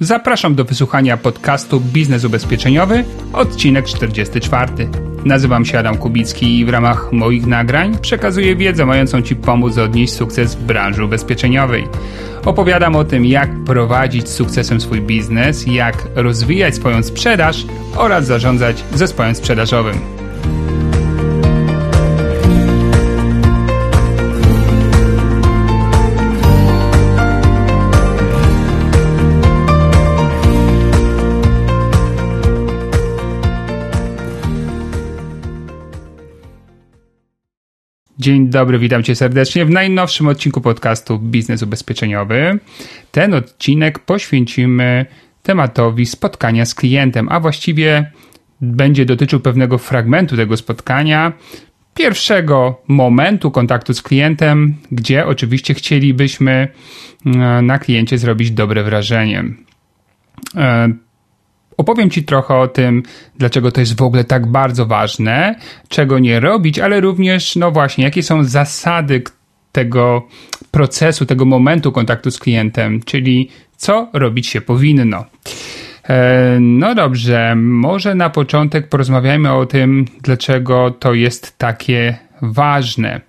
Zapraszam do wysłuchania podcastu Biznes Ubezpieczeniowy, odcinek 44. Nazywam się Adam Kubicki i w ramach moich nagrań przekazuję wiedzę mającą Ci pomóc odnieść sukces w branży ubezpieczeniowej. Opowiadam o tym, jak prowadzić sukcesem swój biznes, jak rozwijać swoją sprzedaż oraz zarządzać zespołem sprzedażowym. Dzień dobry, witam cię serdecznie w najnowszym odcinku podcastu Biznes Ubezpieczeniowy. Ten odcinek poświęcimy tematowi spotkania z klientem, a właściwie będzie dotyczył pewnego fragmentu tego spotkania, pierwszego momentu kontaktu z klientem, gdzie oczywiście chcielibyśmy e, na kliencie zrobić dobre wrażenie. Opowiem Ci trochę o tym, dlaczego to jest w ogóle tak bardzo ważne, czego nie robić, ale również, no właśnie, jakie są zasady tego procesu, tego momentu kontaktu z klientem, czyli co robić się powinno. E, no dobrze, może na początek porozmawiajmy o tym, dlaczego to jest takie ważne.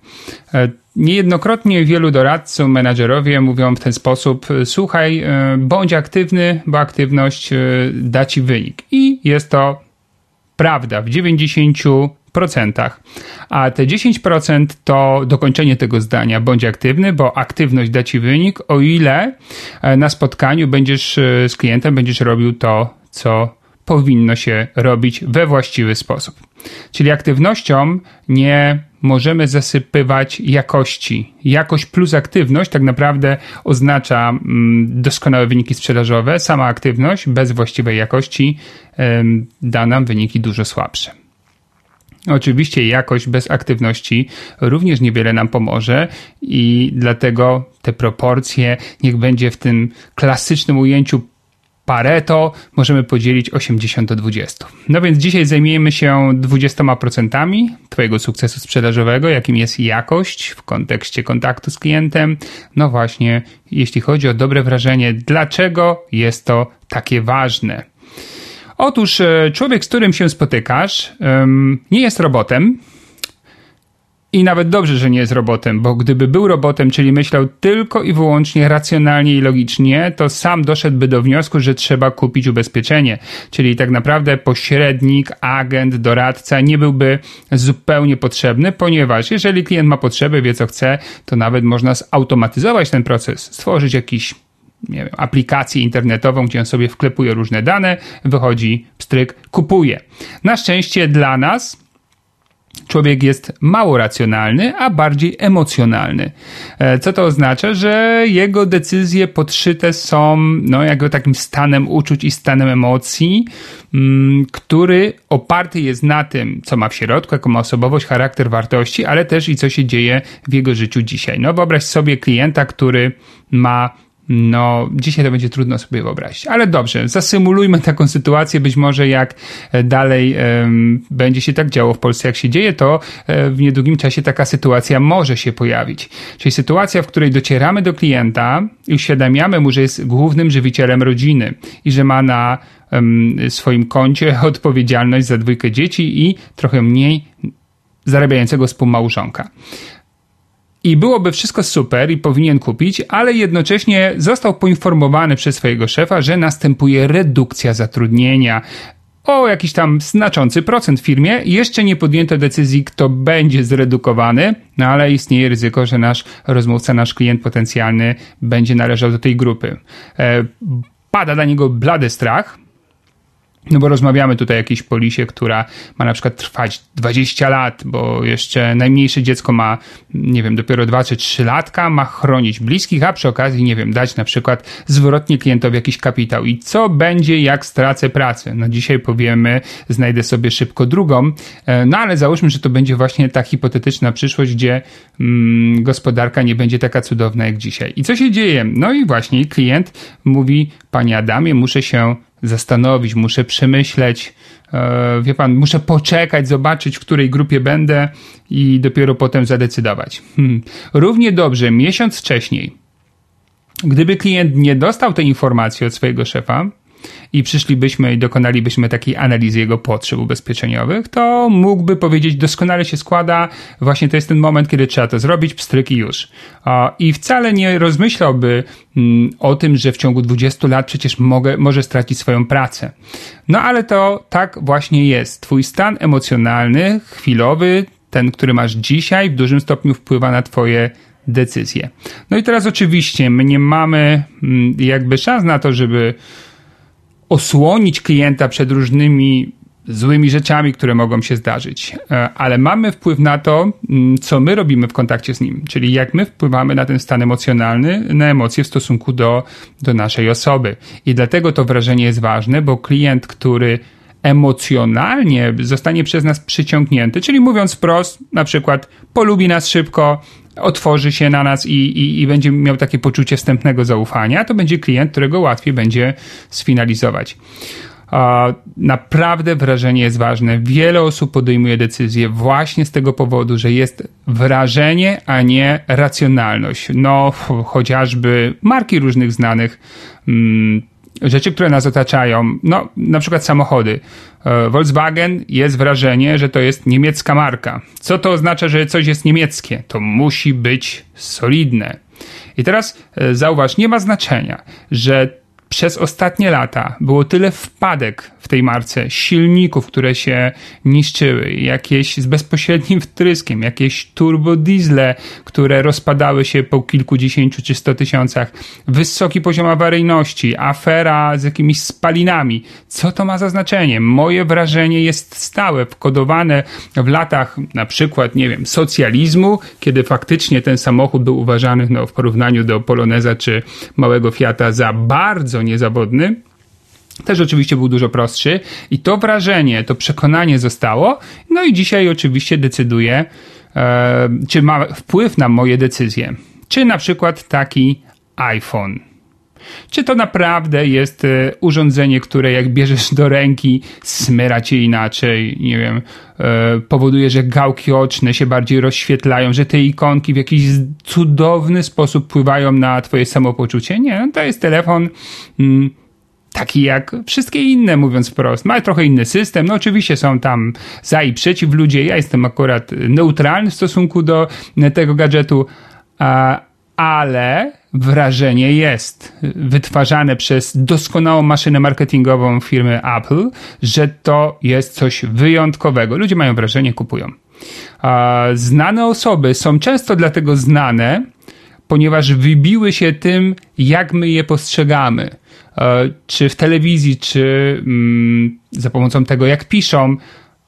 E, Niejednokrotnie wielu doradców, menadżerowie mówią w ten sposób: słuchaj, e, bądź aktywny, bo aktywność e, da ci wynik. I jest to prawda w 90%. A te 10% to dokończenie tego zdania. Bądź aktywny, bo aktywność da ci wynik, o ile e, na spotkaniu będziesz z klientem będziesz robił to, co powinno się robić we właściwy sposób. Czyli aktywnością nie możemy zasypywać jakości. Jakość plus aktywność tak naprawdę oznacza mm, doskonałe wyniki sprzedażowe. Sama aktywność bez właściwej jakości da nam wyniki dużo słabsze. Oczywiście jakość bez aktywności również niewiele nam pomoże i dlatego te proporcje niech będzie w tym klasycznym ujęciu Pareto możemy podzielić 80 do 20. No więc dzisiaj zajmiemy się 20% Twojego sukcesu sprzedażowego, jakim jest jakość w kontekście kontaktu z klientem. No właśnie, jeśli chodzi o dobre wrażenie, dlaczego jest to takie ważne? Otóż e, człowiek, z którym się spotykasz, nie jest robotem, i nawet dobrze, że nie jest robotem, bo gdyby był robotem, czyli myślał tylko i wyłącznie racjonalnie i logicznie, to sam doszedłby do wniosku, że trzeba kupić ubezpieczenie. Czyli tak naprawdę pośrednik, agent, doradca nie byłby zupełnie potrzebny, ponieważ jeżeli klient ma potrzeby, wie co chce, to nawet można zautomatyzować ten proces, stworzyć jakiś nie wiem, aplikację internetową, gdzie on sobie wklepuje różne dane, wychodzi, pstryk, kupuje. Na szczęście dla nas, człowiek jest mało racjonalny, a bardziej emocjonalny. E, co to oznacza? Że jego decyzje podszyte są no, jakby takim stanem uczuć i stanem emocji, mm, który oparty jest na tym, co ma w środku, jaką ma osobowość, charakter, wartości, ale też i co się dzieje w jego życiu dzisiaj. No wyobraź sobie klienta, który ma no, dzisiaj to będzie trudno sobie wyobrazić. Ale dobrze, zasymulujmy taką sytuację. Być może jak e, dalej um, będzie się tak działo w Polsce, jak się dzieje, to um, w niedługim czasie taka sytuacja może się pojawić. Czyli sytuacja, w której docieramy do klienta i uświadamiamy mu, że jest głównym żywicielem rodziny i że ma na um, swoim koncie odpowiedzialność za dwójkę dzieci i trochę mniej zarabiającego współmałżonka i byłoby wszystko super i powinien kupić, ale jednocześnie został poinformowany przez swojego szefa, że następuje redukcja zatrudnienia o jakiś tam znaczący procent w firmie. Jeszcze nie podjęto decyzji, kto będzie zredukowany, no ale istnieje ryzyko, że nasz rozmówca, nasz klient potencjalny będzie należał do tej grupy. E, pada dla niego blady strach, no bo rozmawiamy tutaj o jakiejś polisie, która ma na przykład trwać 20 lat, bo jeszcze najmniejsze dziecko ma, nie wiem, dopiero 2 czy 3 latka, ma chronić bliskich, a przy okazji, nie wiem, dać na przykład zwrotnie klientowi jakiś kapitał. I co będzie, jak stracę pracę? No dzisiaj powiemy, znajdę sobie szybko drugą, e, no ale załóżmy, że to będzie właśnie ta hipotetyczna przyszłość, gdzie mm, gospodarka nie będzie taka cudowna jak dzisiaj. I co się dzieje? No i właśnie klient mówi, panie Adamie, muszę się zastanowić, muszę przemyśleć, e, wie pan, muszę poczekać, zobaczyć, w której grupie będę i dopiero potem zadecydować. Hmm. Równie dobrze, miesiąc wcześniej Gdyby klient nie dostał tej informacji od swojego szefa, i przyszlibyśmy i dokonalibyśmy takiej analizy jego potrzeb ubezpieczeniowych, to mógłby powiedzieć, doskonale się składa, właśnie to jest ten moment, kiedy trzeba to zrobić, pstryki już. I wcale nie rozmyślałby mm, o tym, że w ciągu 20 lat przecież mogę, może stracić swoją pracę. No ale to tak właśnie jest. Twój stan emocjonalny, chwilowy, ten, który masz dzisiaj, w dużym stopniu wpływa na Twoje decyzje. No i teraz oczywiście my nie mamy mm, jakby szans na to, żeby osłonić klienta przed różnymi złymi rzeczami, które mogą się zdarzyć, e, ale mamy wpływ na to, mm, co my robimy w kontakcie z nim, czyli jak my wpływamy na ten stan emocjonalny, na emocje w stosunku do, do naszej osoby. I dlatego to wrażenie jest ważne, bo klient, który emocjonalnie zostanie przez nas przyciągnięty, czyli mówiąc wprost, na przykład polubi nas szybko, otworzy się na nas i, i, i będzie miał takie poczucie wstępnego zaufania, to będzie klient, którego łatwiej będzie sfinalizować. Naprawdę wrażenie jest ważne. Wiele osób podejmuje decyzje właśnie z tego powodu, że jest wrażenie, a nie racjonalność. No, chociażby marki różnych znanych. Hmm, rzeczy, które nas otaczają, no na przykład samochody. E, Volkswagen jest wrażenie, że to jest niemiecka marka. Co to oznacza, że coś jest niemieckie? To musi być solidne. I teraz e, zauważ, nie ma znaczenia, że przez ostatnie lata było tyle wpadek w tej marce, silników, które się niszczyły, jakieś z bezpośrednim wtryskiem, jakieś turbodiesle, które rozpadały się po kilkudziesięciu czy sto tysiącach, wysoki poziom awaryjności, afera z jakimiś spalinami. Co to ma za znaczenie? Moje wrażenie jest stałe, wkodowane w latach na przykład, nie wiem, socjalizmu, kiedy faktycznie ten samochód był uważany no, w porównaniu do Poloneza czy małego Fiata za bardzo niezawodny też oczywiście był dużo prostszy i to wrażenie, to przekonanie zostało. No i dzisiaj oczywiście decyduje, e, czy ma wpływ na moje decyzje. Czy na przykład taki iPhone. Czy to naprawdę jest e, urządzenie, które jak bierzesz do ręki, smyra cię inaczej, nie wiem, e, powoduje, że gałki oczne się bardziej rozświetlają, że te ikonki w jakiś cudowny sposób wpływają na twoje samopoczucie? Nie, no to jest telefon. Mm, taki jak wszystkie inne, mówiąc wprost. Ma trochę inny system. No oczywiście są tam za i przeciw ludzie. Ja jestem akurat neutralny w stosunku do tego gadżetu, ale wrażenie jest wytwarzane przez doskonałą maszynę marketingową firmy Apple, że to jest coś wyjątkowego. Ludzie mają wrażenie, kupują. Znane osoby są często dlatego znane, ponieważ wybiły się tym, jak my je postrzegamy. E, czy w telewizji, czy mm, za pomocą tego, jak piszą,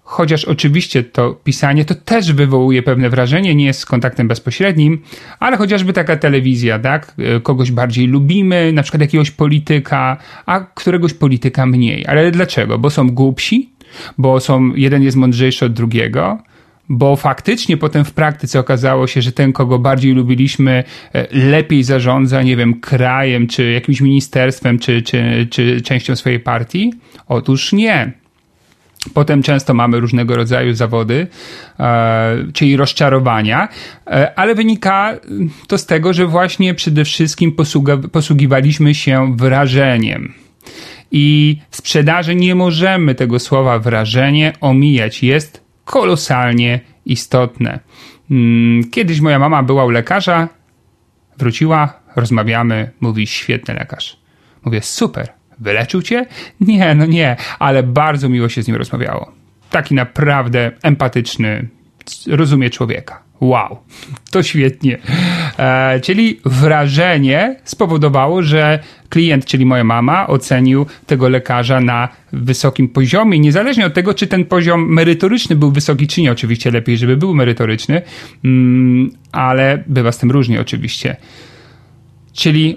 chociaż oczywiście to pisanie to też wywołuje pewne wrażenie, nie jest kontaktem bezpośrednim, ale chociażby taka telewizja, tak? E, kogoś bardziej lubimy, na przykład jakiegoś polityka, a któregoś polityka mniej. Ale dlaczego? Bo są głupsi? Bo są, jeden jest mądrzejszy od drugiego? bo faktycznie potem w praktyce okazało się, że ten, kogo bardziej lubiliśmy, e, lepiej zarządza, nie wiem, krajem, czy jakimś ministerstwem, czy, czy, czy częścią swojej partii? Otóż nie. Potem często mamy różnego rodzaju zawody, e, czyli rozczarowania, e, ale wynika to z tego, że właśnie przede wszystkim posługiwaliśmy się wrażeniem. I w sprzedaży nie możemy tego słowa wrażenie omijać. Jest kolosalnie istotne. Mm, kiedyś moja mama była u lekarza, wróciła, rozmawiamy, mówi świetny lekarz. Mówię, super, wyleczył cię? Nie, no nie, ale bardzo miło się z nim rozmawiało. Taki naprawdę empatyczny, rozumie człowieka. Wow, to świetnie. E, czyli wrażenie spowodowało, że klient, czyli moja mama, ocenił tego lekarza na wysokim poziomie, niezależnie od tego, czy ten poziom merytoryczny był wysoki, czy nie. Oczywiście lepiej, żeby był merytoryczny, mm, ale bywa z tym różnie, oczywiście. Czyli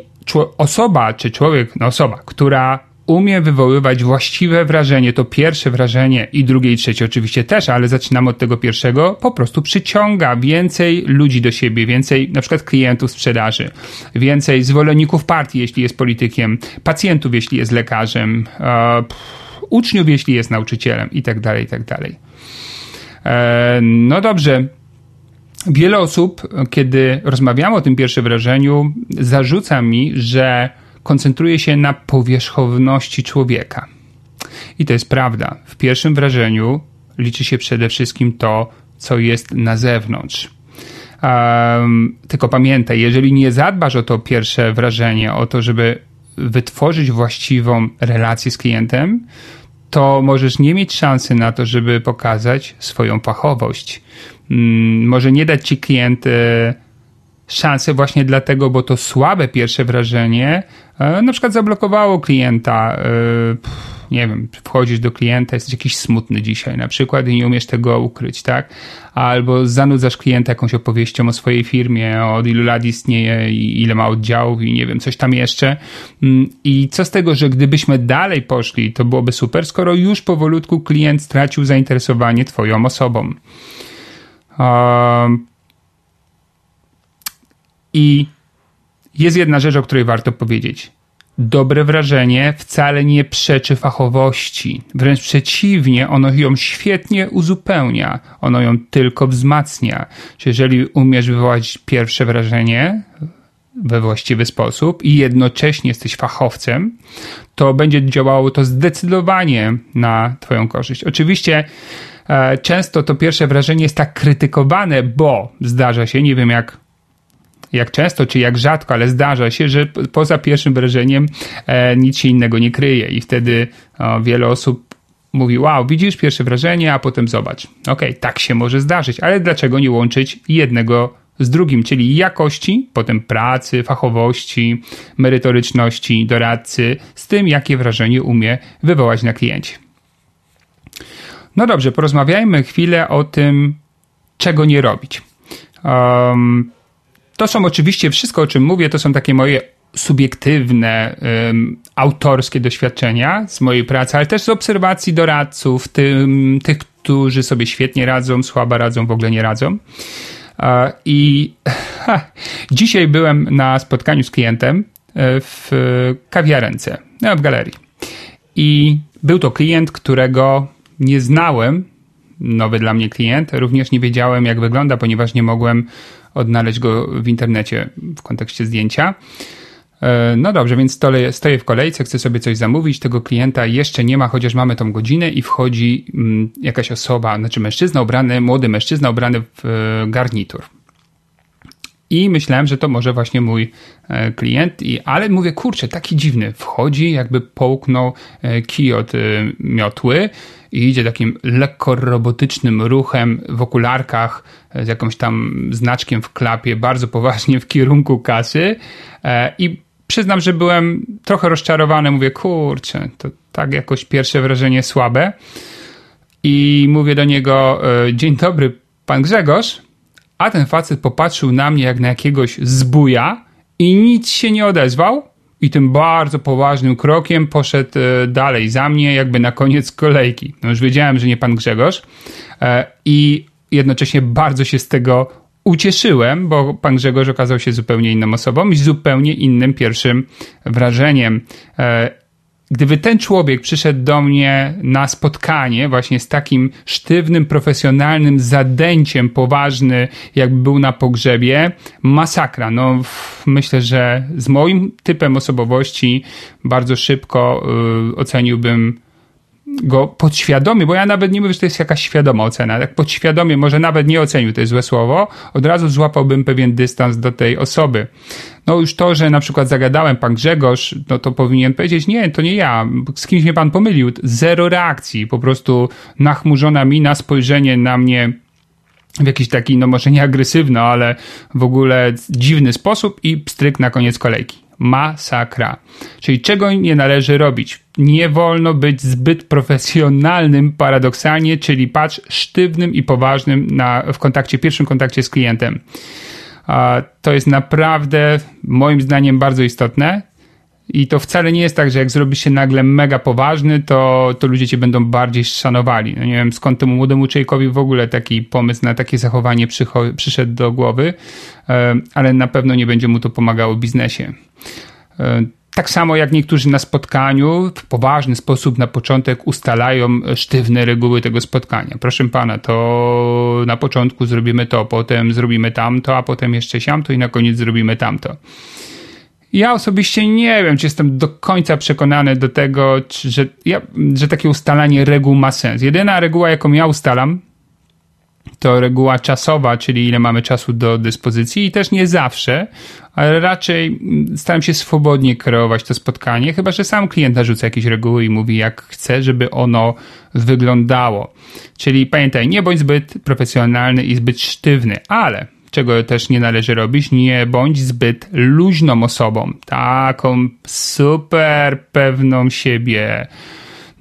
osoba, czy człowiek, no osoba, która umie wywoływać właściwe wrażenie, to pierwsze wrażenie i drugie i trzecie oczywiście też, ale zaczynamy od tego pierwszego, po prostu przyciąga więcej ludzi do siebie, więcej na przykład klientów sprzedaży, więcej zwolenników partii, jeśli jest politykiem, pacjentów, jeśli jest lekarzem, e, uczniów, jeśli jest nauczycielem i tak dalej, i tak dalej. E, no dobrze. Wiele osób, kiedy rozmawiamy o tym pierwszym wrażeniu, zarzuca mi, że koncentruje się na powierzchowności człowieka. I to jest prawda. W pierwszym wrażeniu liczy się przede wszystkim to, co jest na zewnątrz. Um, tylko pamiętaj, jeżeli nie zadbasz o to pierwsze wrażenie, o to, żeby wytworzyć właściwą relację z klientem, to możesz nie mieć szansy na to, żeby pokazać swoją fachowość. Um, może nie dać ci klient szansę właśnie dlatego, bo to słabe pierwsze wrażenie e, na przykład zablokowało klienta. E, nie wiem, wchodzisz do klienta, jesteś jakiś smutny dzisiaj na przykład i nie umiesz tego ukryć, tak? Albo zanudzasz klienta jakąś opowieścią o swojej firmie, od ilu lat istnieje i ile ma oddziałów i nie wiem, coś tam jeszcze. Mm, I co z tego, że gdybyśmy dalej poszli, to byłoby super, skoro już powolutku klient stracił zainteresowanie twoją osobą. Um, I jest jedna rzecz, o której warto powiedzieć dobre wrażenie wcale nie przeczy fachowości. Wręcz przeciwnie, ono ją świetnie uzupełnia, ono ją tylko wzmacnia. Czy jeżeli umiesz wywołać pierwsze wrażenie we właściwy sposób i jednocześnie jesteś fachowcem, to będzie działało to zdecydowanie na Twoją korzyść. Oczywiście e, często to pierwsze wrażenie jest tak krytykowane, bo zdarza się, nie wiem jak jak często czy jak rzadko, ale zdarza się, że poza pierwszym wrażeniem e, nic się innego nie kryje i wtedy o, wiele osób mówi, wow, widzisz pierwsze wrażenie, a potem zobacz. Okej, okay, tak się może zdarzyć, ale dlaczego nie łączyć jednego z drugim, czyli jakości, potem pracy, fachowości, merytoryczności doradcy z tym, jakie wrażenie umie wywołać na kliencie. No dobrze, porozmawiajmy chwilę o tym, czego nie robić. Um, to są oczywiście wszystko, o czym mówię, to są takie moje subiektywne, um, autorskie doświadczenia z mojej pracy, ale też z obserwacji doradców, tym, tych, którzy sobie świetnie radzą, słabo radzą, w ogóle nie radzą. I ha, dzisiaj byłem na spotkaniu z klientem e, w kawiarence, no, w galerii. I był to klient, którego nie znałem, nowy dla mnie klient. Również nie wiedziałem, jak wygląda, ponieważ nie mogłem odnaleźć go w internecie w kontekście zdjęcia. E, no dobrze, więc stoję, w kolejce, chcę sobie coś zamówić, tego klienta jeszcze nie ma, chociaż mamy tą godzinę i wchodzi mm, jakaś osoba, znaczy mężczyzna ubrany, młody mężczyzna ubrany w e, garnitur. I myślałem, że to może właśnie mój e, klient, i, ale mówię, kurczę, taki dziwny. Wchodzi, jakby połknął kij od miotły, i idzie takim lekko robotycznym ruchem w okularkach z jakąś tam znaczkiem w klapie, bardzo poważnie w kierunku kasy e, i przyznam, że byłem trochę rozczarowany. Mówię, kurczę, to tak jakoś pierwsze wrażenie słabe. I mówię do niego, e, dzień dobry, pan Grzegorz. A ten facet popatrzył na mnie jak na jakiegoś zbuja i nic się nie odezwał i tym bardzo poważnym krokiem poszedł e, dalej za mnie, jakby na koniec kolejki. No już wiedziałem, że nie pan Grzegorz e, i jednocześnie bardzo się z tego ucieszyłem, bo pan Grzegorz okazał się zupełnie inną osobą i zupełnie innym pierwszym wrażeniem. Gdyby ten człowiek przyszedł do mnie na spotkanie właśnie z takim sztywnym, profesjonalnym zadęciem poważny, jakby był na pogrzebie, masakra. No, myślę, że z moim typem osobowości bardzo szybko y, oceniłbym go podświadomie, bo ja nawet nie mówię, że to jest jakaś świadoma ocena, tak podświadomie, może nawet nie ocenił, to jest złe słowo, od razu złapałbym pewien dystans do tej osoby. No już to, że na przykład zagadałem pan Grzegorz, no to powinien powiedzieć, nie, to nie ja, z kimś mnie pan pomylił, zero reakcji, po prostu nachmurzona mina, spojrzenie na mnie w jakiś taki, no może nie agresywny, ale w ogóle dziwny sposób i pstryk na koniec kolejki masakra. Czyli czego nie należy robić? Nie wolno być zbyt profesjonalnym paradoksalnie, czyli patrz sztywnym i poważnym na, w kontakcie, pierwszym kontakcie z klientem. To jest naprawdę moim zdaniem bardzo istotne. I to wcale nie jest tak, że jak zrobisz się nagle mega poważny, to, to ludzie cię będą bardziej szanowali. No nie wiem skąd temu młodemu człowiekowi w ogóle taki pomysł na takie zachowanie przyszedł do głowy, e, ale na pewno nie będzie mu to pomagało w biznesie. E, tak samo jak niektórzy na spotkaniu w poważny sposób na początek ustalają sztywne reguły tego spotkania. Proszę pana, to na początku zrobimy to, potem zrobimy tamto, a potem jeszcze siamto i na koniec zrobimy tamto. Ja osobiście nie wiem, czy jestem do końca przekonany do tego, czy, że, ja, że takie ustalanie reguł ma sens. Jedyna reguła, jaką ja ustalam, to reguła czasowa, czyli ile mamy czasu do dyspozycji i też nie zawsze, ale raczej staram się swobodnie kreować to spotkanie, chyba że sam klient narzuca jakieś reguły i mówi jak chce, żeby ono wyglądało. Czyli pamiętaj, nie bądź zbyt profesjonalny i zbyt sztywny, ale czego też nie należy robić, nie bądź zbyt luźną osobą, taką super pewną siebie,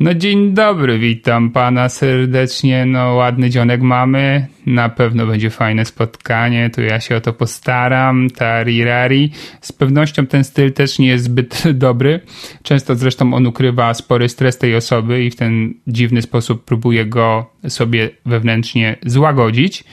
no dzień dobry, witam pana serdecznie. No ładny dzionek mamy. Na pewno będzie fajne spotkanie. Tu ja się o to postaram. Tarirari. Z pewnością ten styl też nie jest zbyt dobry. Często zresztą on ukrywa spory stres tej osoby i w ten dziwny sposób próbuje go sobie wewnętrznie złagodzić.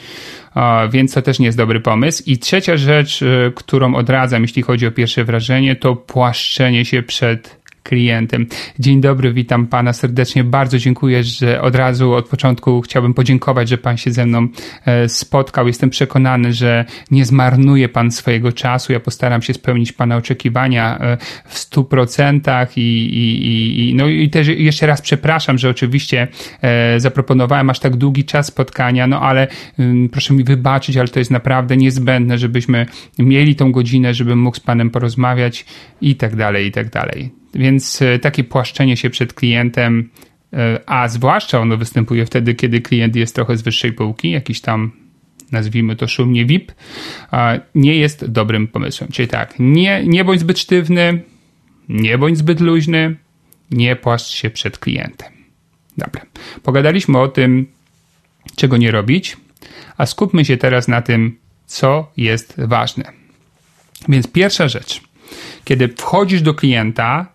Więc to też nie jest dobry pomysł. I trzecia rzecz, y, którą odradzam, jeśli chodzi o pierwsze wrażenie, to płaszczenie się przed klientem. Dzień dobry, witam pana serdecznie. Bardzo dziękuję, że od razu od początku chciałbym podziękować, że pan się ze mną e, spotkał. Jestem przekonany, że nie zmarnuje pan swojego czasu. Ja postaram się spełnić pana oczekiwania e, w stu procentach i, i, i, no i też jeszcze raz przepraszam, że oczywiście e, zaproponowałem aż tak długi czas spotkania, no ale mm, proszę mi wybaczyć, ale to jest naprawdę niezbędne, żebyśmy mieli tą godzinę, żebym mógł z panem porozmawiać i tak dalej, i tak dalej. Więc e, takie płaszczenie się przed klientem, e, a zwłaszcza ono występuje wtedy, kiedy klient jest trochę z wyższej półki, jakiś tam nazwijmy to szumnie VIP, nie jest dobrym pomysłem. Czyli tak, nie, nie bądź zbyt sztywny, nie bądź zbyt luźny, nie płaszcz się przed klientem. Dobra, pogadaliśmy o tym, czego nie robić, a skupmy się teraz na tym, co jest ważne. Więc pierwsza rzecz, kiedy wchodzisz do klienta,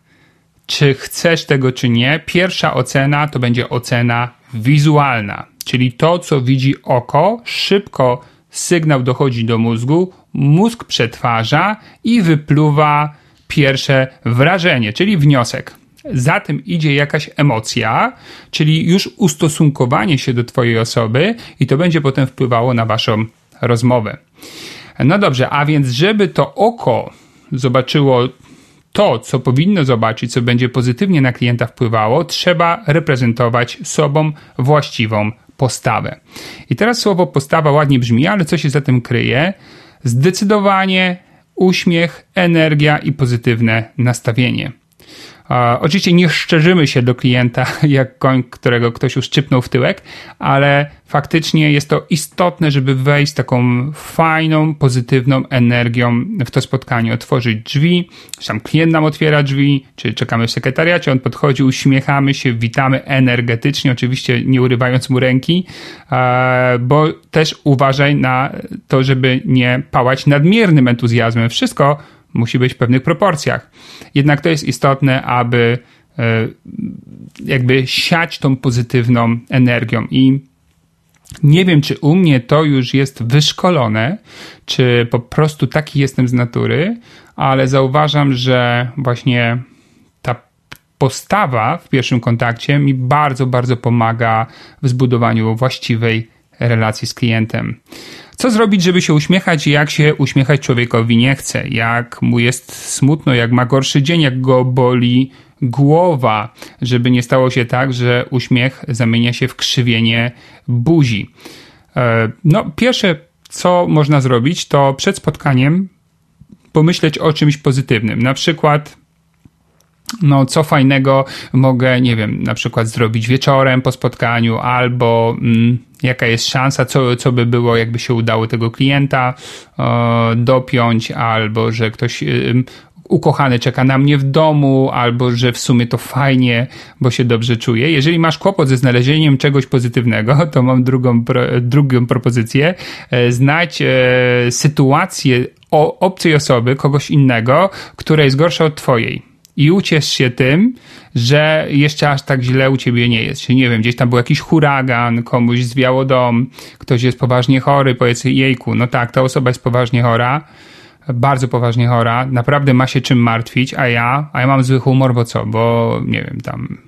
czy chcesz tego, czy nie, pierwsza ocena to będzie ocena wizualna, czyli to, co widzi oko, szybko sygnał dochodzi do mózgu, mózg przetwarza i wypluwa pierwsze wrażenie, czyli wniosek. Za tym idzie jakaś emocja, czyli już ustosunkowanie się do Twojej osoby, i to będzie potem wpływało na Waszą rozmowę. No dobrze, a więc, żeby to oko zobaczyło to, co powinno zobaczyć, co będzie pozytywnie na klienta wpływało, trzeba reprezentować sobą właściwą postawę. I teraz słowo postawa ładnie brzmi, ale co się za tym kryje? Zdecydowanie uśmiech, energia i pozytywne nastawienie. Oczywiście nie szczerzymy się do klienta jak koń, którego ktoś uszczypnął w tyłek, ale faktycznie jest to istotne, żeby wejść z taką fajną, pozytywną energią w to spotkanie, otworzyć drzwi, tam klient nam otwiera drzwi, czy czekamy w sekretariacie, on podchodzi, uśmiechamy się, witamy energetycznie, oczywiście nie urywając mu ręki, bo też uważaj na to, żeby nie pałać nadmiernym entuzjazmem. Wszystko musi być w pewnych proporcjach. Jednak to jest istotne, aby e, jakby siać tą pozytywną energią i nie wiem, czy u mnie to już jest wyszkolone, czy po prostu taki jestem z natury, ale zauważam, że właśnie ta postawa w pierwszym kontakcie mi bardzo, bardzo pomaga w zbudowaniu właściwej relacji z klientem. Co zrobić, żeby się uśmiechać jak się uśmiechać człowiekowi nie chce? Jak mu jest smutno, jak ma gorszy dzień, jak go boli głowa, żeby nie stało się tak, że uśmiech zamienia się w krzywienie buzi. E, no, pierwsze, co można zrobić, to przed spotkaniem pomyśleć o czymś pozytywnym. Na przykład, no, co fajnego mogę, nie wiem, na przykład zrobić wieczorem po spotkaniu, albo mm, jaka jest szansa, co, co by było, jakby się udało tego klienta e, dopiąć, albo że ktoś e, ukochany czeka na mnie w domu, albo że w sumie to fajnie, bo się dobrze czuję. Jeżeli masz kłopot ze znalezieniem czegoś pozytywnego, to mam drugą, drugą propozycję. E, znajdź e, sytuację o obcej osoby, kogoś innego, która jest gorsza od twojej i uciesz się tym, że jeszcze aż tak źle u ciebie nie jest. Czy nie wiem, gdzieś tam był jakiś huragan, komuś zwiało dom, ktoś jest poważnie chory, powiedz jejku, no tak, ta osoba jest poważnie chora, bardzo poważnie chora, naprawdę ma się czym martwić, a ja, a ja mam zły humor, bo co, bo nie wiem, tam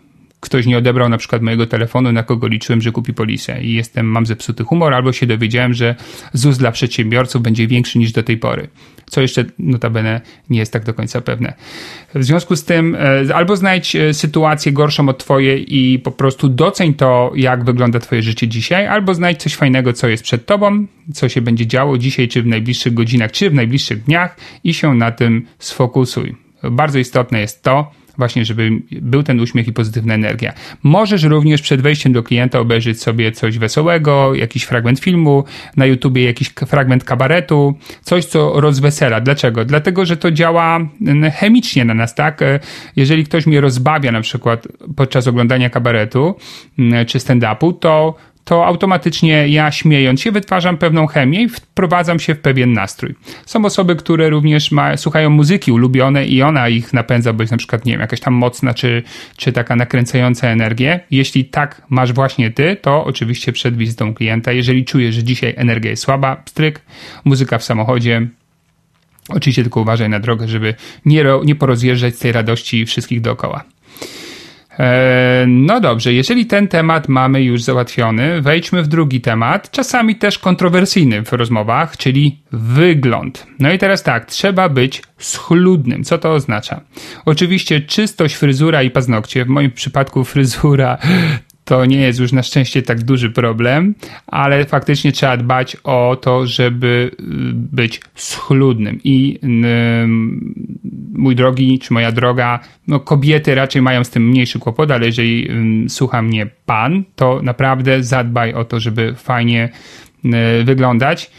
ktoś nie odebrał na przykład mojego telefonu, na kogo liczyłem, że kupi polisę i jestem, mam zepsuty humor, albo się dowiedziałem, że ZUS dla przedsiębiorców będzie większy niż do tej pory. Co jeszcze notabene nie jest tak do końca pewne. W związku z tym e, albo znajdź e, sytuację gorszą od twojej i po prostu doceń to, jak wygląda twoje życie dzisiaj, albo znajdź coś fajnego, co jest przed tobą, co się będzie działo dzisiaj, czy w najbliższych godzinach, czy w najbliższych dniach i się na tym sfokusuj. Bardzo istotne jest to, właśnie, żeby był ten uśmiech i pozytywna energia. Możesz również przed wejściem do klienta obejrzeć sobie coś wesołego, jakiś fragment filmu, na YouTubie jakiś fragment kabaretu, coś, co rozwesela. Dlaczego? Dlatego, że to działa chemicznie na nas, tak? Jeżeli ktoś mnie rozbawia na przykład podczas oglądania kabaretu czy stand-upu, to to automatycznie ja śmiejąc się wytwarzam pewną chemię i wprowadzam się w pewien nastrój. Są osoby, które również ma, słuchają muzyki ulubione i ona ich napędza, bo jest na przykład, nie wiem, jakaś tam mocna czy, czy taka nakręcająca energię. Jeśli tak masz właśnie ty, to oczywiście przed wizytą klienta, jeżeli czujesz, że dzisiaj energia jest słaba, stryk, muzyka w samochodzie, Oczywiście tylko uważaj na drogę, żeby nie, nie porozjeżdżać z tej radości wszystkich dookoła. E, no dobrze, jeżeli ten temat mamy już załatwiony, wejdźmy w drugi temat, czasami też kontrowersyjny w rozmowach, czyli wygląd. No i teraz tak, trzeba być schludnym. Co to oznacza? Oczywiście czystość, fryzura i paznokcie, w moim przypadku fryzura to nie jest już na szczęście tak duży problem, ale faktycznie trzeba dbać o to, żeby y, być schludnym. I mój drogi, czy moja droga, no kobiety raczej mają z tym mniejszy kłopot, ale jeżeli słucha mnie pan, to naprawdę zadbaj o to, żeby fajnie y, wyglądać.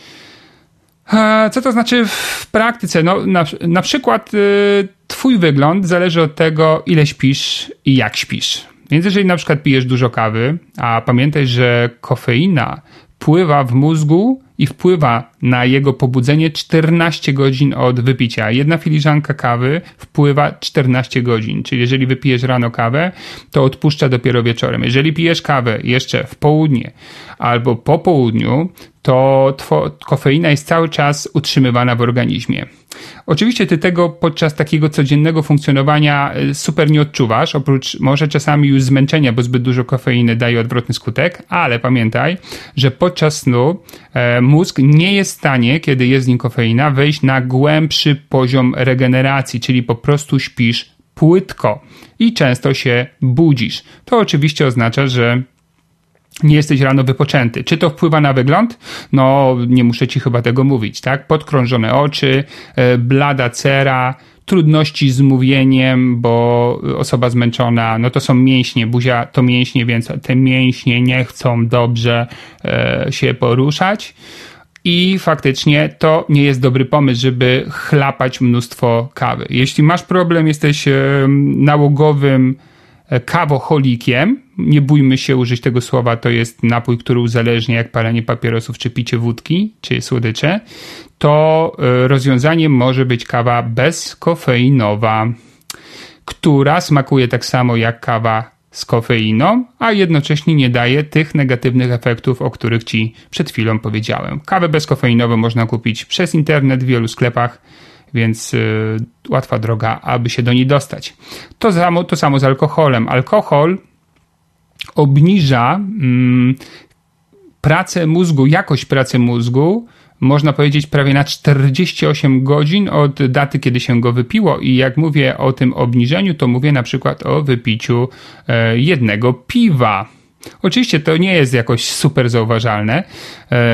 Co to znaczy w praktyce? No, na, na przykład y, Twój wygląd zależy od tego, ile śpisz i jak śpisz. Więc jeżeli na przykład pijesz dużo kawy, a pamiętaj, że kofeina pływa w mózgu i wpływa na jego pobudzenie 14 godzin od wypicia. Jedna filiżanka kawy wpływa 14 godzin, czyli jeżeli wypijesz rano kawę, to odpuszcza dopiero wieczorem. Jeżeli pijesz kawę jeszcze w południe albo po południu, to kofeina jest cały czas utrzymywana w organizmie. Oczywiście ty tego podczas takiego codziennego funkcjonowania e, super nie odczuwasz, oprócz może czasami już zmęczenia, bo zbyt dużo kofeiny daje odwrotny skutek, ale pamiętaj, że podczas snu e, mózg nie jest w stanie, kiedy jest w nim kofeina, wejść na głębszy poziom regeneracji, czyli po prostu śpisz płytko i często się budzisz. To oczywiście oznacza, że nie jesteś rano wypoczęty. Czy to wpływa na wygląd? No, nie muszę ci chyba tego mówić, tak? Podkrążone oczy, e, blada cera, trudności z mówieniem, bo osoba zmęczona, no to są mięśnie, buzia to mięśnie, więc te mięśnie nie chcą dobrze e, się poruszać. I faktycznie to nie jest dobry pomysł, żeby chlapać mnóstwo kawy. Jeśli masz problem, jesteś e, nałogowym kawoholikiem, nie bójmy się użyć tego słowa, to jest napój, który uzależnia jak palenie papierosów, czy picie wódki, czy słodycze, to e, rozwiązaniem może być kawa bezkofeinowa, która smakuje tak samo jak kawa z kofeiną, a jednocześnie nie daje tych negatywnych efektów, o których Ci przed chwilą powiedziałem. Kawę bezkofeinową można kupić przez internet w wielu sklepach więc y, łatwa droga, aby się do niej dostać. To samo, to samo z alkoholem. Alkohol obniża mm, pracę mózgu, jakość pracy mózgu, można powiedzieć prawie na 48 godzin od daty, kiedy się go wypiło. I jak mówię o tym obniżeniu, to mówię na przykład o wypiciu e, jednego piwa. Oczywiście to nie jest jakoś super zauważalne,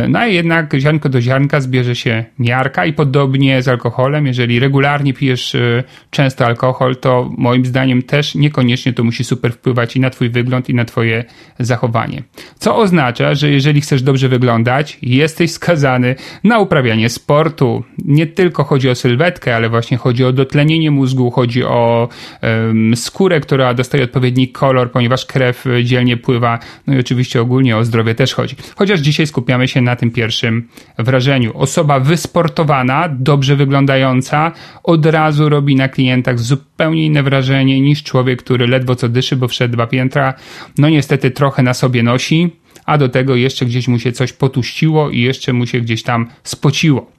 no a jednak ziarnko do ziarnka zbierze się miarka i podobnie z alkoholem. Jeżeli regularnie pijesz e, często alkohol, to moim zdaniem też niekoniecznie to musi super wpływać i na twój wygląd i na twoje zachowanie. Co oznacza, że jeżeli chcesz dobrze wyglądać, jesteś skazany na uprawianie sportu. Nie tylko chodzi o sylwetkę, ale właśnie chodzi o dotlenienie mózgu, chodzi o um, skórę, która dostaje odpowiedni kolor, ponieważ krew dzielnie pływa no i oczywiście ogólnie o zdrowie też chodzi. Chociaż dzisiaj skupiamy się na tym pierwszym wrażeniu. Osoba wysportowana, dobrze wyglądająca, od razu robi na klientach zupełnie inne wrażenie niż człowiek, który ledwo co dyszy, bo wszedł dwa piętra, no niestety trochę na sobie nosi, a do tego jeszcze gdzieś mu się coś potuściło i jeszcze mu się gdzieś tam spociło.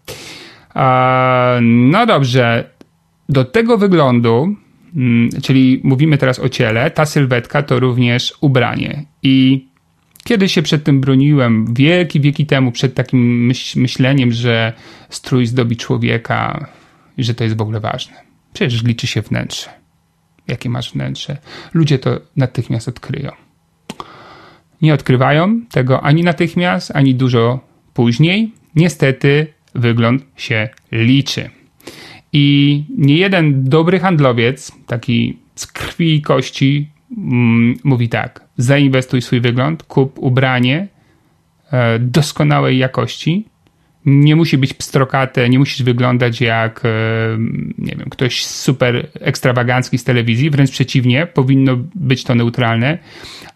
No dobrze, do tego wyglądu, mm, czyli mówimy teraz o ciele, ta sylwetka to również ubranie. I kiedy się przed tym broniłem, wieki, wieki temu, przed takim myśl, myśleniem, że strój zdobi człowieka, że to jest w ogóle ważne. Przecież liczy się wnętrze. Jakie masz wnętrze? Ludzie to natychmiast odkryją. Nie odkrywają tego ani natychmiast, ani dużo później. Niestety wygląd się liczy. I nie jeden dobry handlowiec, taki z krwi i kości, mm, mówi tak: zainwestuj w swój wygląd, kup ubranie e, doskonałej jakości. Nie musi być pstrokate, nie musisz wyglądać jak e, nie wiem, ktoś super ekstrawagancki z telewizji, wręcz przeciwnie, powinno być to neutralne,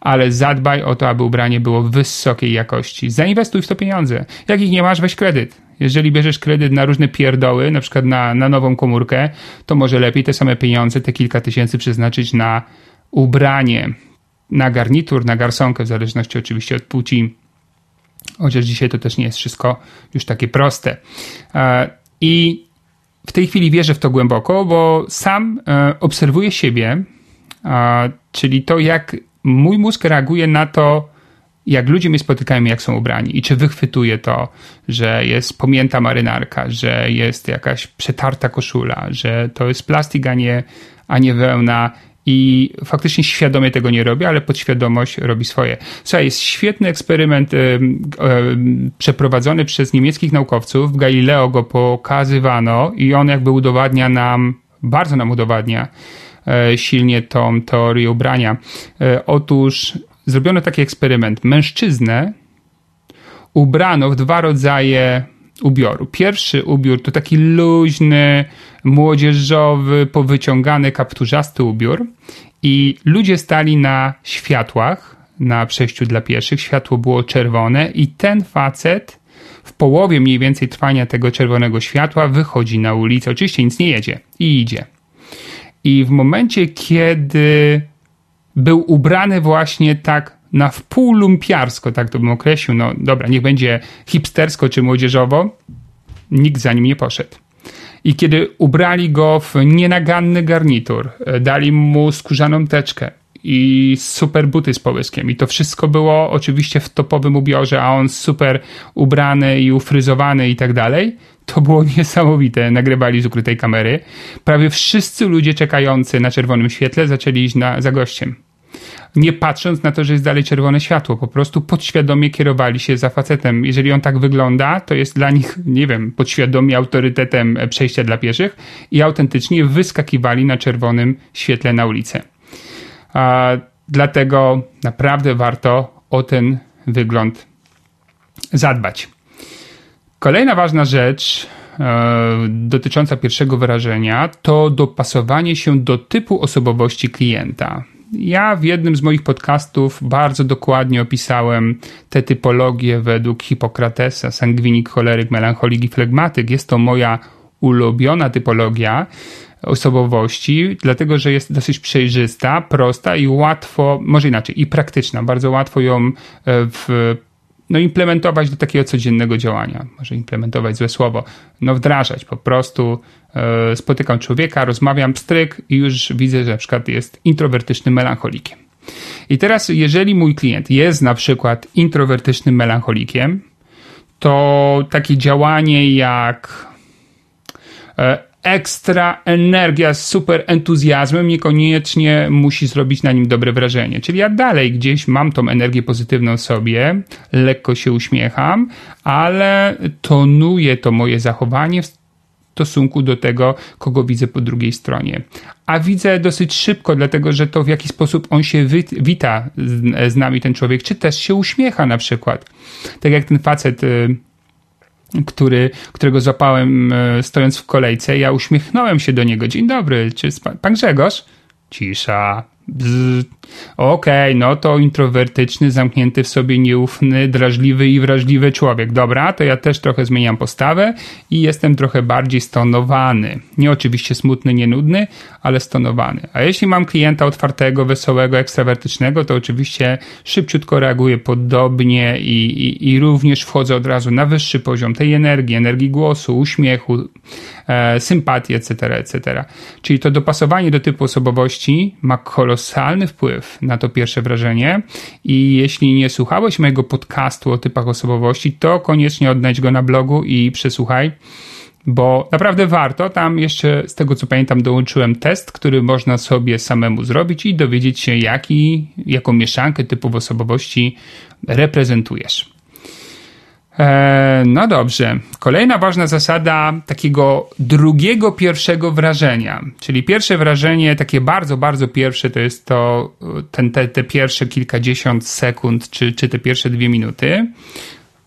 ale zadbaj o to, aby ubranie było wysokiej jakości. Zainwestuj w to pieniądze. Jak ich nie masz, weź kredyt jeżeli bierzesz kredyt na różne pierdoły, na przykład na, na nową komórkę, to może lepiej te same pieniądze, te kilka tysięcy przeznaczyć na ubranie, na garnitur, na garsonkę, w zależności oczywiście od płci. Chociaż dzisiaj to też nie jest wszystko już takie proste. E, I w tej chwili wierzę w to głęboko, bo sam e, obserwuję siebie, czyli to, jak mój mózg reaguje na to, jak ludzie mnie spotykają, jak są ubrani i czy wychwytuje to, że jest pomięta marynarka, że jest jakaś przetarta koszula, że to jest plastik, a nie, a nie wełna i faktycznie świadomie tego nie robię, ale podświadomość robi swoje. Słuchaj, jest świetny eksperyment y, y, przeprowadzony przez niemieckich naukowców. W Galileo go pokazywano i on jakby udowadnia nam, bardzo nam udowadnia y, silnie tą teorię ubrania. Otóż zrobiono taki eksperyment. Mężczyznę ubrano w dwa rodzaje ubioru. Pierwszy ubiór to taki luźny, młodzieżowy, powyciągany, kapturzasty ubiór i ludzie stali na światłach na przejściu dla pieszych. Światło było czerwone i ten facet w połowie mniej więcej trwania tego czerwonego światła wychodzi na ulicę. Oczywiście nic nie jedzie i idzie. I w momencie, kiedy był ubrany właśnie tak na wpół lumpiarsko, tak to bym określił. No dobra, niech będzie hipstersko czy młodzieżowo. Nikt za nim nie poszedł. I kiedy ubrali go w nienaganny garnitur, e, dali mu skórzaną teczkę i super buty z połyskiem. I to wszystko było oczywiście w topowym ubiorze, a on super ubrany i ufryzowany i tak dalej. To było niesamowite. Nagrywali z ukrytej kamery. Prawie wszyscy ludzie czekający na czerwonym świetle zaczęli iść na, za gościem nie patrząc na to, że jest dalej czerwone światło. Po prostu podświadomie kierowali się za facetem. Jeżeli on tak wygląda, to jest dla nich, nie wiem, podświadomie autorytetem przejścia dla pieszych i autentycznie wyskakiwali na czerwonym świetle na ulicę. A, dlatego naprawdę warto o ten wygląd zadbać. Kolejna ważna rzecz e, dotycząca pierwszego wyrażenia to dopasowanie się do typu osobowości klienta. Ja w jednym z moich podcastów bardzo dokładnie opisałem te typologie według Hipokratesa, sangwinik, choleryk, melancholik i flegmatyk. Jest to moja ulubiona typologia osobowości, dlatego że jest dosyć przejrzysta, prosta i łatwo, może inaczej, i praktyczna. Bardzo łatwo ją e, w no, implementować do takiego codziennego działania. Może implementować złe słowo. No, wdrażać po prostu. E, spotykam człowieka, rozmawiam, pstryk i już widzę, że na przykład jest introwertycznym melancholikiem. I teraz, jeżeli mój klient jest na przykład introwertycznym melancholikiem, to takie działanie jak e, ekstra energia z super entuzjazmem niekoniecznie musi zrobić na nim dobre wrażenie. Czyli ja dalej gdzieś mam tą energię pozytywną sobie, lekko się uśmiecham, ale tonuje to moje zachowanie w stosunku do tego, kogo widzę po drugiej stronie. A widzę dosyć szybko, dlatego że to w jaki sposób on się wita z, nami, ten człowiek, czy też się uśmiecha na przykład. Tak jak ten facet y, który, którego złapałem e, stojąc w kolejce. Ja uśmiechnąłem się do niego. Dzień dobry, czy pan Grzegorz? Cisza. Okej, okay, no to introwertyczny, zamknięty w sobie, nieufny, drażliwy i wrażliwy człowiek. Dobra, to ja też trochę zmieniam postawę i jestem trochę bardziej stonowany. Nie oczywiście smutny, nie nudny, ale stonowany. A jeśli mam klienta otwartego, wesołego, ekstrawertycznego, to oczywiście szybciutko reaguję podobnie i, i, i również wchodzę od razu na wyższy poziom tej energii, energii głosu, uśmiechu, e, sympatii, etc., etc. Czyli to dopasowanie do typu osobowości ma kolosalny wpływ na to pierwsze wrażenie i jeśli nie słuchałeś mojego podcastu o typach osobowości, to koniecznie odnajdź go na blogu i przesłuchaj bo naprawdę warto. Tam jeszcze z tego co pamiętam dołączyłem test, który można sobie samemu zrobić i dowiedzieć się, jaki, jaką mieszankę typów osobowości reprezentujesz. E, no dobrze. Kolejna ważna zasada takiego drugiego, pierwszego wrażenia. Czyli pierwsze wrażenie, takie bardzo, bardzo pierwsze, to jest to ten, te, te pierwsze kilkadziesiąt sekund, czy, czy te pierwsze dwie minuty,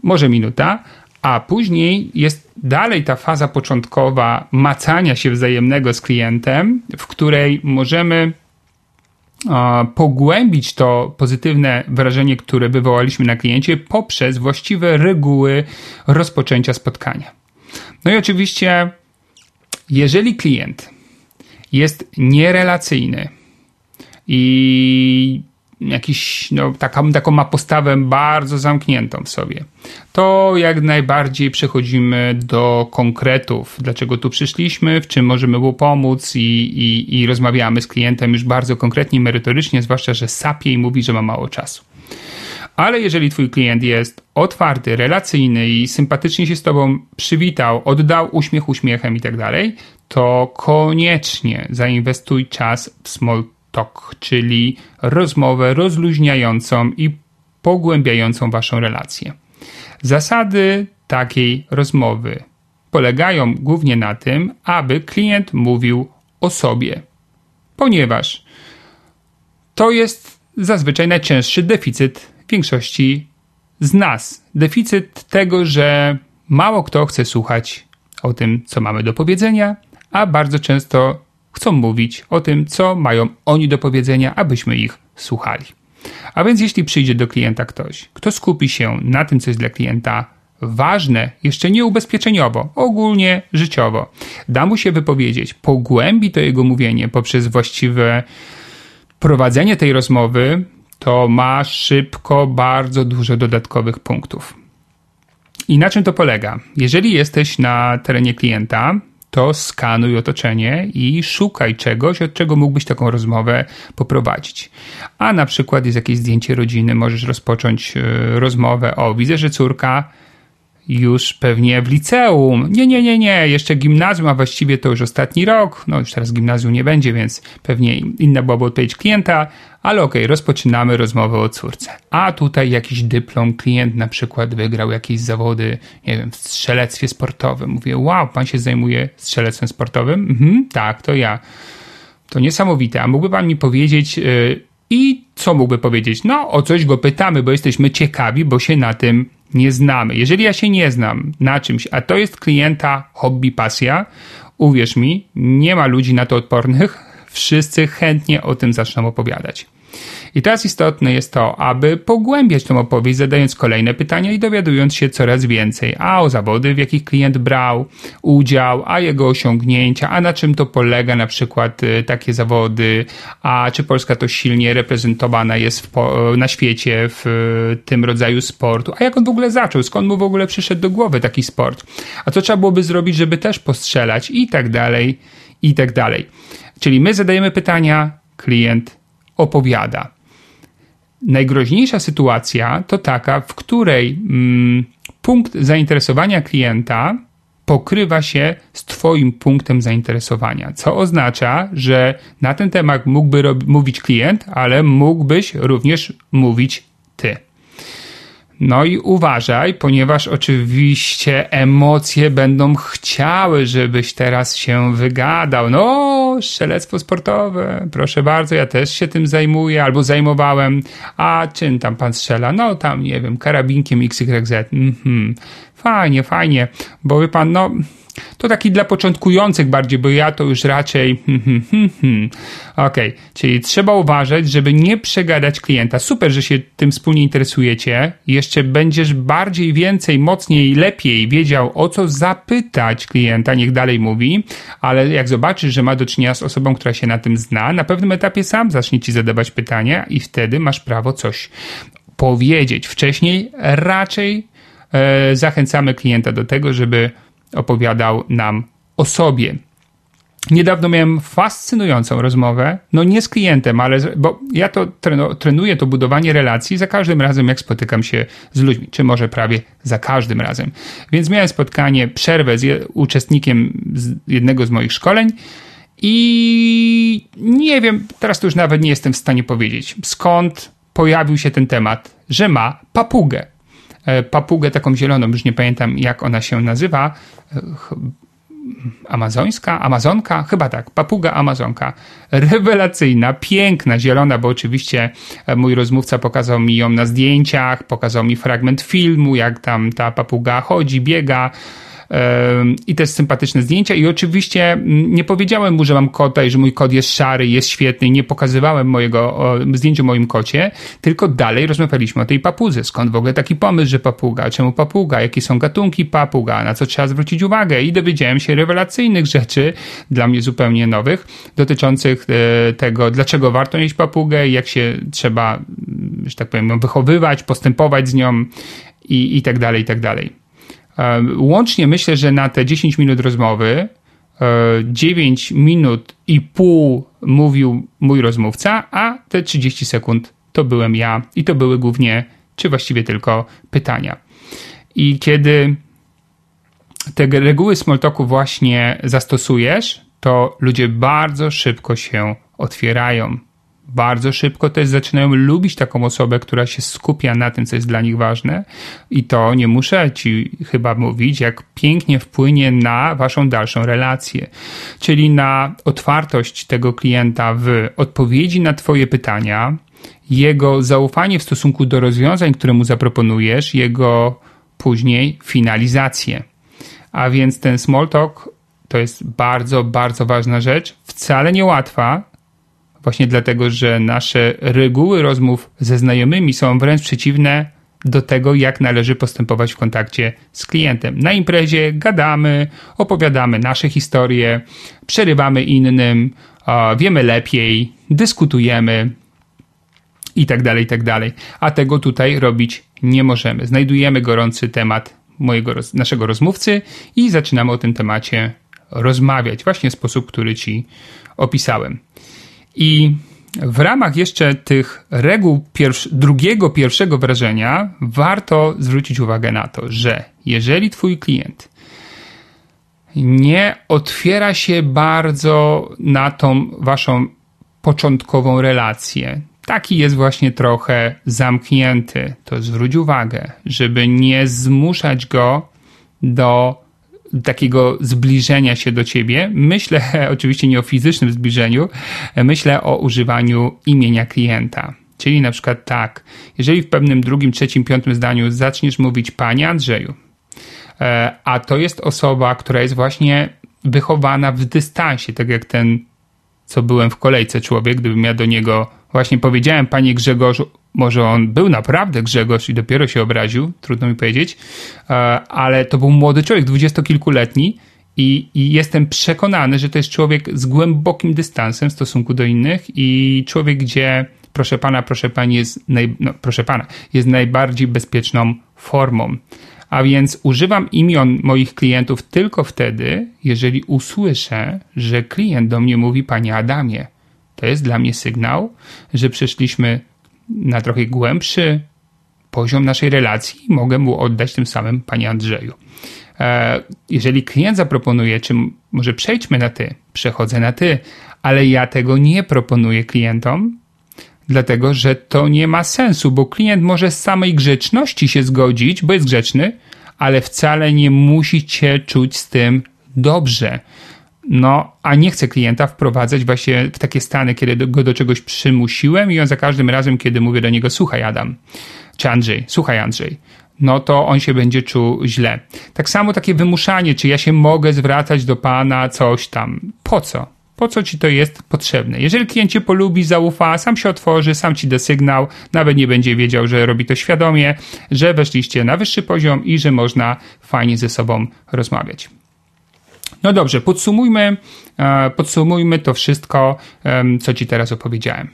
może minuta, a później jest dalej ta faza początkowa macania się wzajemnego z klientem, w której możemy pogłębić to pozytywne wrażenie, które wywołaliśmy na kliencie poprzez właściwe reguły rozpoczęcia spotkania. No i oczywiście, jeżeli klient jest nierelacyjny i jakiś, no, taką, taką ma postawę bardzo zamkniętą w sobie, to jak najbardziej przechodzimy do konkretów, dlaczego tu przyszliśmy, w czym możemy mu pomóc i, i, i rozmawiamy z klientem już bardzo konkretnie, merytorycznie, zwłaszcza, że sapie i mówi, że ma mało czasu. Ale jeżeli twój klient jest otwarty, relacyjny i sympatycznie się z tobą przywitał, oddał uśmiech uśmiechem i tak dalej, to koniecznie zainwestuj czas w small talk, czyli rozmowę rozluźniającą i pogłębiającą waszą relację. Zasady takiej rozmowy polegają głównie na tym, aby klient mówił o sobie, ponieważ to jest zazwyczaj najczęstszy deficyt większości z nas. Deficyt tego, że mało kto chce słuchać o tym, co mamy do powiedzenia, a bardzo często chcą mówić o tym, co mają oni do powiedzenia, abyśmy ich słuchali. A więc jeśli przyjdzie do klienta ktoś, kto skupi się na tym, co jest dla klienta ważne, jeszcze nie ubezpieczeniowo, ogólnie życiowo, da mu się wypowiedzieć, pogłębi to jego mówienie poprzez właściwe prowadzenie tej rozmowy, to ma szybko bardzo dużo dodatkowych punktów. I na czym to polega? Jeżeli jesteś na terenie klienta, to skanuj otoczenie i szukaj czegoś, od czego mógłbyś taką rozmowę poprowadzić. A na przykład jest jakieś zdjęcie rodziny, możesz rozpocząć e, rozmowę o widzę, że córka już pewnie w liceum. Nie, nie, nie, nie, jeszcze gimnazjum, a właściwie to już ostatni rok. No już teraz gimnazjum nie będzie, więc pewnie inna byłaby odpowiedź klienta, ale okej, okay, rozpoczynamy rozmowę o córce. A tutaj jakiś dyplom, klient na przykład wygrał jakieś zawody, nie wiem, w strzelectwie sportowym. Mówię, wow, pan się zajmuje strzelectwem sportowym? Mhm, tak, to ja. To niesamowite. A mógłby pan mi powiedzieć, yy, i co mógłby powiedzieć? No, o coś go pytamy, bo jesteśmy ciekawi, bo się na tym nie znamy. Jeżeli ja się nie znam na czymś, a to jest klienta hobby, pasja, uwierz mi, nie ma ludzi na to odpornych, wszyscy chętnie o tym zaczną opowiadać. I teraz istotne jest to, aby pogłębiać tę opowieść, zadając kolejne pytania i dowiadując się coraz więcej, a o zawody, w jakich klient brał udział, a jego osiągnięcia, a na czym to polega na przykład y, takie zawody, a czy Polska to silnie reprezentowana jest na świecie w y, tym rodzaju sportu, a jak on w ogóle zaczął, skąd mu w ogóle przyszedł do głowy taki sport, a co trzeba byłoby zrobić, żeby też postrzelać i tak dalej, i tak dalej. Czyli my zadajemy pytania, klient opowiada. Najgroźniejsza sytuacja to taka, w której mm, punkt zainteresowania klienta pokrywa się z Twoim punktem zainteresowania, co oznacza, że na ten temat mógłby mówić klient, ale mógłbyś również mówić Ty. No i uważaj, ponieważ oczywiście emocje będą chciały, żebyś teraz się wygadał. No, strzelectwo sportowe, proszę bardzo, ja też się tym zajmuję, albo zajmowałem, a czym tam pan strzela? No tam, nie wiem, karabinkiem XYZ. Mhm. Fajnie, fajnie, bo wie pan, no to taki dla początkujących bardziej, bo ja to już raczej. Hmm, hmm, hmm, Okej, okay. czyli trzeba uważać, żeby nie przegadać klienta. Super, że się tym wspólnie interesujecie. Jeszcze będziesz bardziej, więcej, mocniej, lepiej wiedział, o co zapytać klienta, niech dalej mówi, ale jak zobaczysz, że ma do czynienia z osobą, która się na tym zna, na pewnym etapie sam zacznie ci zadawać pytania i wtedy masz prawo coś powiedzieć. Wcześniej raczej zachęcamy klienta do tego, żeby opowiadał nam o sobie. Niedawno miałem fascynującą rozmowę, no nie z klientem, ale z, bo ja to trenuję to budowanie relacji za każdym razem, jak spotykam się z ludźmi, czy może prawie za każdym razem. Więc miałem spotkanie, przerwę z uczestnikiem z jednego z moich szkoleń i nie wiem, teraz to już nawet nie jestem w stanie powiedzieć, skąd pojawił się ten temat, że ma papugę. E, papugę taką zieloną, już nie pamiętam jak ona się nazywa, e, amazońska, amazonka, chyba tak, papuga amazonka. Rewelacyjna, piękna, zielona, bo oczywiście e, mój rozmówca pokazał mi ją na zdjęciach, pokazał mi fragment filmu, jak tam ta papuga chodzi, biega i też sympatyczne zdjęcia. I oczywiście nie powiedziałem mu, że mam kota i że mój kot jest szary, jest świetny. Nie pokazywałem mojego zdjęcia o moim kocie, tylko dalej rozmawialiśmy o tej papuze. Skąd w ogóle taki pomysł, że papuga? Czemu papuga? Jakie są gatunki papuga? Na co trzeba zwrócić uwagę? I dowiedziałem się rewelacyjnych rzeczy, dla mnie zupełnie nowych, dotyczących e, tego, dlaczego warto mieć papugę, jak się trzeba, że tak powiem, wychowywać, postępować z nią i, i tak dalej, i tak dalej. Łącznie myślę, że na te 10 minut rozmowy 9 e, minut i pół mówił mój rozmówca, a te 30 sekund to byłem ja i to były głównie, czy właściwie tylko pytania. I kiedy te reguły Smalltalku właśnie zastosujesz, to ludzie bardzo szybko się otwierają bardzo szybko też zaczynają lubić taką osobę, która się skupia na tym, co jest dla nich ważne. I to nie muszę ci chyba mówić, jak pięknie wpłynie na waszą dalszą relację. Czyli na otwartość tego klienta w odpowiedzi na twoje pytania, jego zaufanie w stosunku do rozwiązań, które mu zaproponujesz, jego później finalizację. A więc ten small talk to jest bardzo, bardzo ważna rzecz, wcale niełatwa, właśnie dlatego, że nasze reguły rozmów ze znajomymi są wręcz przeciwne do tego, jak należy postępować w kontakcie z klientem. Na imprezie gadamy, opowiadamy nasze historie, przerywamy innym, wiemy lepiej, dyskutujemy i tak dalej, i tak. A tego tutaj robić nie możemy. Znajdujemy gorący temat mojego, naszego rozmówcy i zaczynamy o tym temacie rozmawiać właśnie w sposób, który Ci opisałem. I w ramach jeszcze tych reguł drugiego, pierwszego wrażenia warto zwrócić uwagę na to, że jeżeli Twój klient nie otwiera się bardzo na tą Waszą początkową relację, taki jest właśnie trochę zamknięty, to zwróć uwagę, żeby nie zmuszać go do takiego zbliżenia się do ciebie. Myślę oczywiście nie o fizycznym zbliżeniu, myślę o używaniu imienia klienta. Czyli na przykład tak, jeżeli w pewnym drugim, trzecim, piątym zdaniu zaczniesz mówić Panie Andrzeju, e, a to jest osoba, która jest właśnie wychowana w dystansie, tak jak ten, co byłem w kolejce człowiek, gdybym ja do niego właśnie powiedziałem, Panie Grzegorzu, może on był naprawdę Grzegorz i dopiero się obraził, trudno mi powiedzieć, e, ale to był młody człowiek, dwudziestokilkuletni i, i jestem przekonany, że to jest człowiek z głębokim dystansem w stosunku do innych i człowiek, gdzie proszę pana, proszę pani jest, naj, no, proszę pana, jest najbardziej bezpieczną formą. A więc używam imion moich klientów tylko wtedy, jeżeli usłyszę, że klient do mnie mówi panie Adamie. To jest dla mnie sygnał, że przeszliśmy na trochę głębszy poziom naszej relacji i mogę mu oddać tym samym Panie Andrzeju. E, jeżeli klient zaproponuje, czy może przejdźmy na ty, przechodzę na ty, ale ja tego nie proponuję klientom, dlatego że to nie ma sensu, bo klient może z samej grzeczności się zgodzić, bo jest grzeczny, ale wcale nie musicie czuć z tym dobrze. No, a nie chcę klienta wprowadzać właśnie w takie stany, kiedy go do czegoś przymusiłem i on za każdym razem, kiedy mówię do niego, słuchaj Adam, czy Andrzej, słuchaj Andrzej, no to on się będzie czuł źle. Tak samo takie wymuszanie, czy ja się mogę zwracać do pana, coś tam. Po co? Po co ci to jest potrzebne? Jeżeli klient cię polubi, zaufa, sam się otworzy, sam ci da sygnał, nawet nie będzie wiedział, że robi to świadomie, że weszliście na wyższy poziom i że można fajnie ze sobą rozmawiać. No dobrze, podsumujmy, e, podsumujmy to wszystko, co Ci teraz opowiedziałem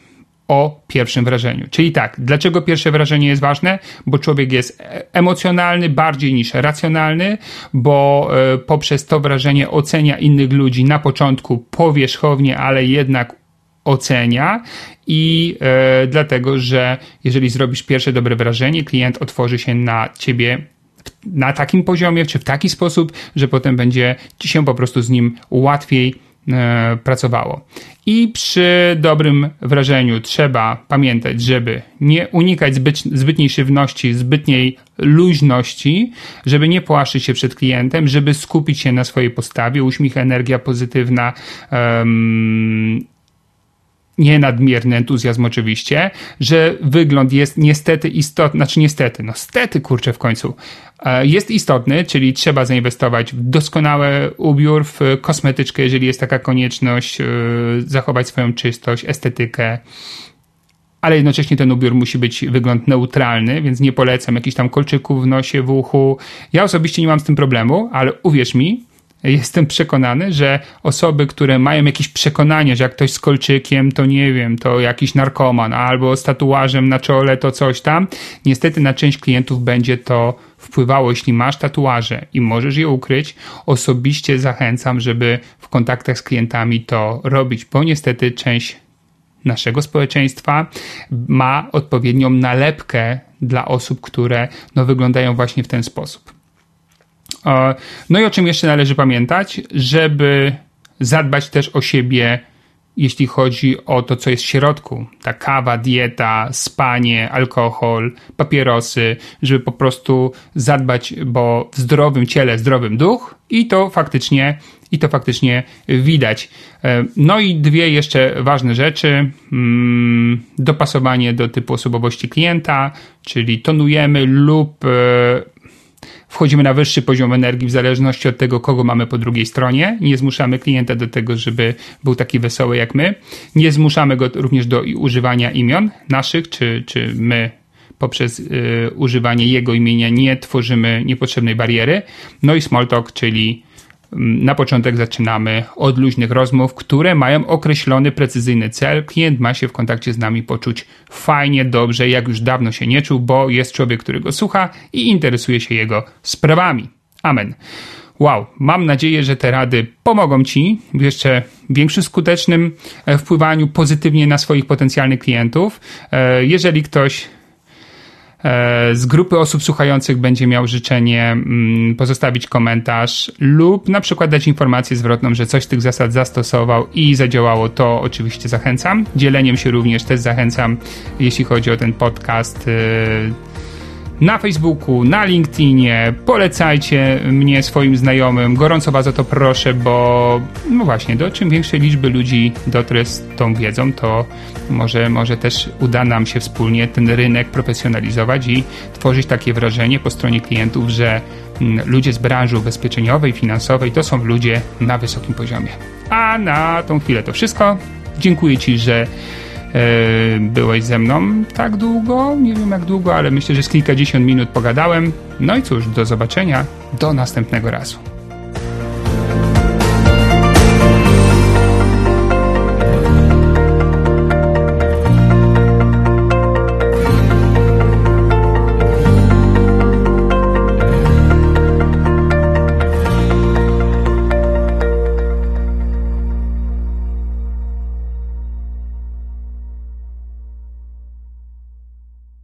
o pierwszym wrażeniu. Czyli tak, dlaczego pierwsze wrażenie jest ważne? Bo człowiek jest e, emocjonalny bardziej niż racjonalny, bo e, poprzez to wrażenie ocenia innych ludzi na początku powierzchownie, ale jednak ocenia i dlatego, że jeżeli zrobisz pierwsze dobre wrażenie, klient otworzy się na ciebie na takim poziomie, czy w taki sposób, że potem będzie ci się po prostu z nim łatwiej e, pracowało. I przy dobrym wrażeniu trzeba pamiętać, żeby nie unikać zbyt, zbytniej szywności, zbytniej luźności, żeby nie płaszczyć się przed klientem, żeby skupić się na swojej postawie, uśmiech, energia pozytywna, um, nie nadmierny entuzjazm oczywiście, że wygląd jest niestety istotny, znaczy niestety, no stety kurczę w końcu, e, jest istotny, czyli trzeba zainwestować w doskonały ubiór, w kosmetyczkę, jeżeli jest taka konieczność, e, zachować swoją czystość, estetykę, ale jednocześnie ten ubiór musi być wygląd neutralny, więc nie polecam jakichś tam kolczyków w nosie, w uchu. Ja osobiście nie mam z tym problemu, ale uwierz mi, jestem przekonany, że osoby, które mają jakieś przekonanie, że jak ktoś z kolczykiem, to nie wiem, to jakiś narkoman, albo z tatuażem na czole, to coś tam, niestety na część klientów będzie to wpływało. Jeśli masz tatuaże i możesz je ukryć, osobiście zachęcam, żeby w kontaktach z klientami to robić, bo niestety część naszego społeczeństwa ma odpowiednią nalepkę dla osób, które no, wyglądają właśnie w ten sposób. No i o czym jeszcze należy pamiętać, żeby zadbać też o siebie, jeśli chodzi o to, co jest w środku. Ta kawa, dieta, spanie, alkohol, papierosy, żeby po prostu zadbać, bo w zdrowym ciele, zdrowym duch i to faktycznie, i to faktycznie widać. E, no i dwie jeszcze ważne rzeczy. Mm, dopasowanie do typu osobowości klienta, czyli tonujemy lub e, wchodzimy na wyższy poziom energii w zależności od tego, kogo mamy po drugiej stronie. Nie zmuszamy klienta do tego, żeby był taki wesoły jak my. Nie zmuszamy go również do używania imion naszych, czy, czy my poprzez y, używanie jego imienia nie tworzymy niepotrzebnej bariery. No i small talk, czyli na początek zaczynamy od luźnych rozmów, które mają określony, precyzyjny cel. Klient ma się w kontakcie z nami poczuć fajnie, dobrze, jak już dawno się nie czuł, bo jest człowiek, który go słucha i interesuje się jego sprawami. Amen. Wow, mam nadzieję, że te rady pomogą Ci w jeszcze większym skutecznym e, wpływaniu pozytywnie na swoich potencjalnych klientów. E, jeżeli ktoś z grupy osób słuchających będzie miał życzenie mm, pozostawić komentarz lub na przykład dać informację zwrotną, że coś z tych zasad zastosował i zadziałało, to oczywiście zachęcam. Dzieleniem się również też zachęcam, jeśli chodzi o ten podcast e, na Facebooku, na LinkedInie. Polecajcie mnie swoim znajomym. Gorąco Was o to proszę, bo no właśnie, do czym większej liczby ludzi dotrę z tą wiedzą, to może, może też uda nam się wspólnie ten rynek profesjonalizować i tworzyć takie wrażenie po stronie klientów, że mm, ludzie z branży ubezpieczeniowej, finansowej to są ludzie na wysokim poziomie. A na tą chwilę to wszystko. Dziękuję Ci, że byłeś ze mną tak długo, nie wiem jak długo, ale myślę, że z kilkadziesiąt minut pogadałem. No i cóż, do zobaczenia, do następnego razu.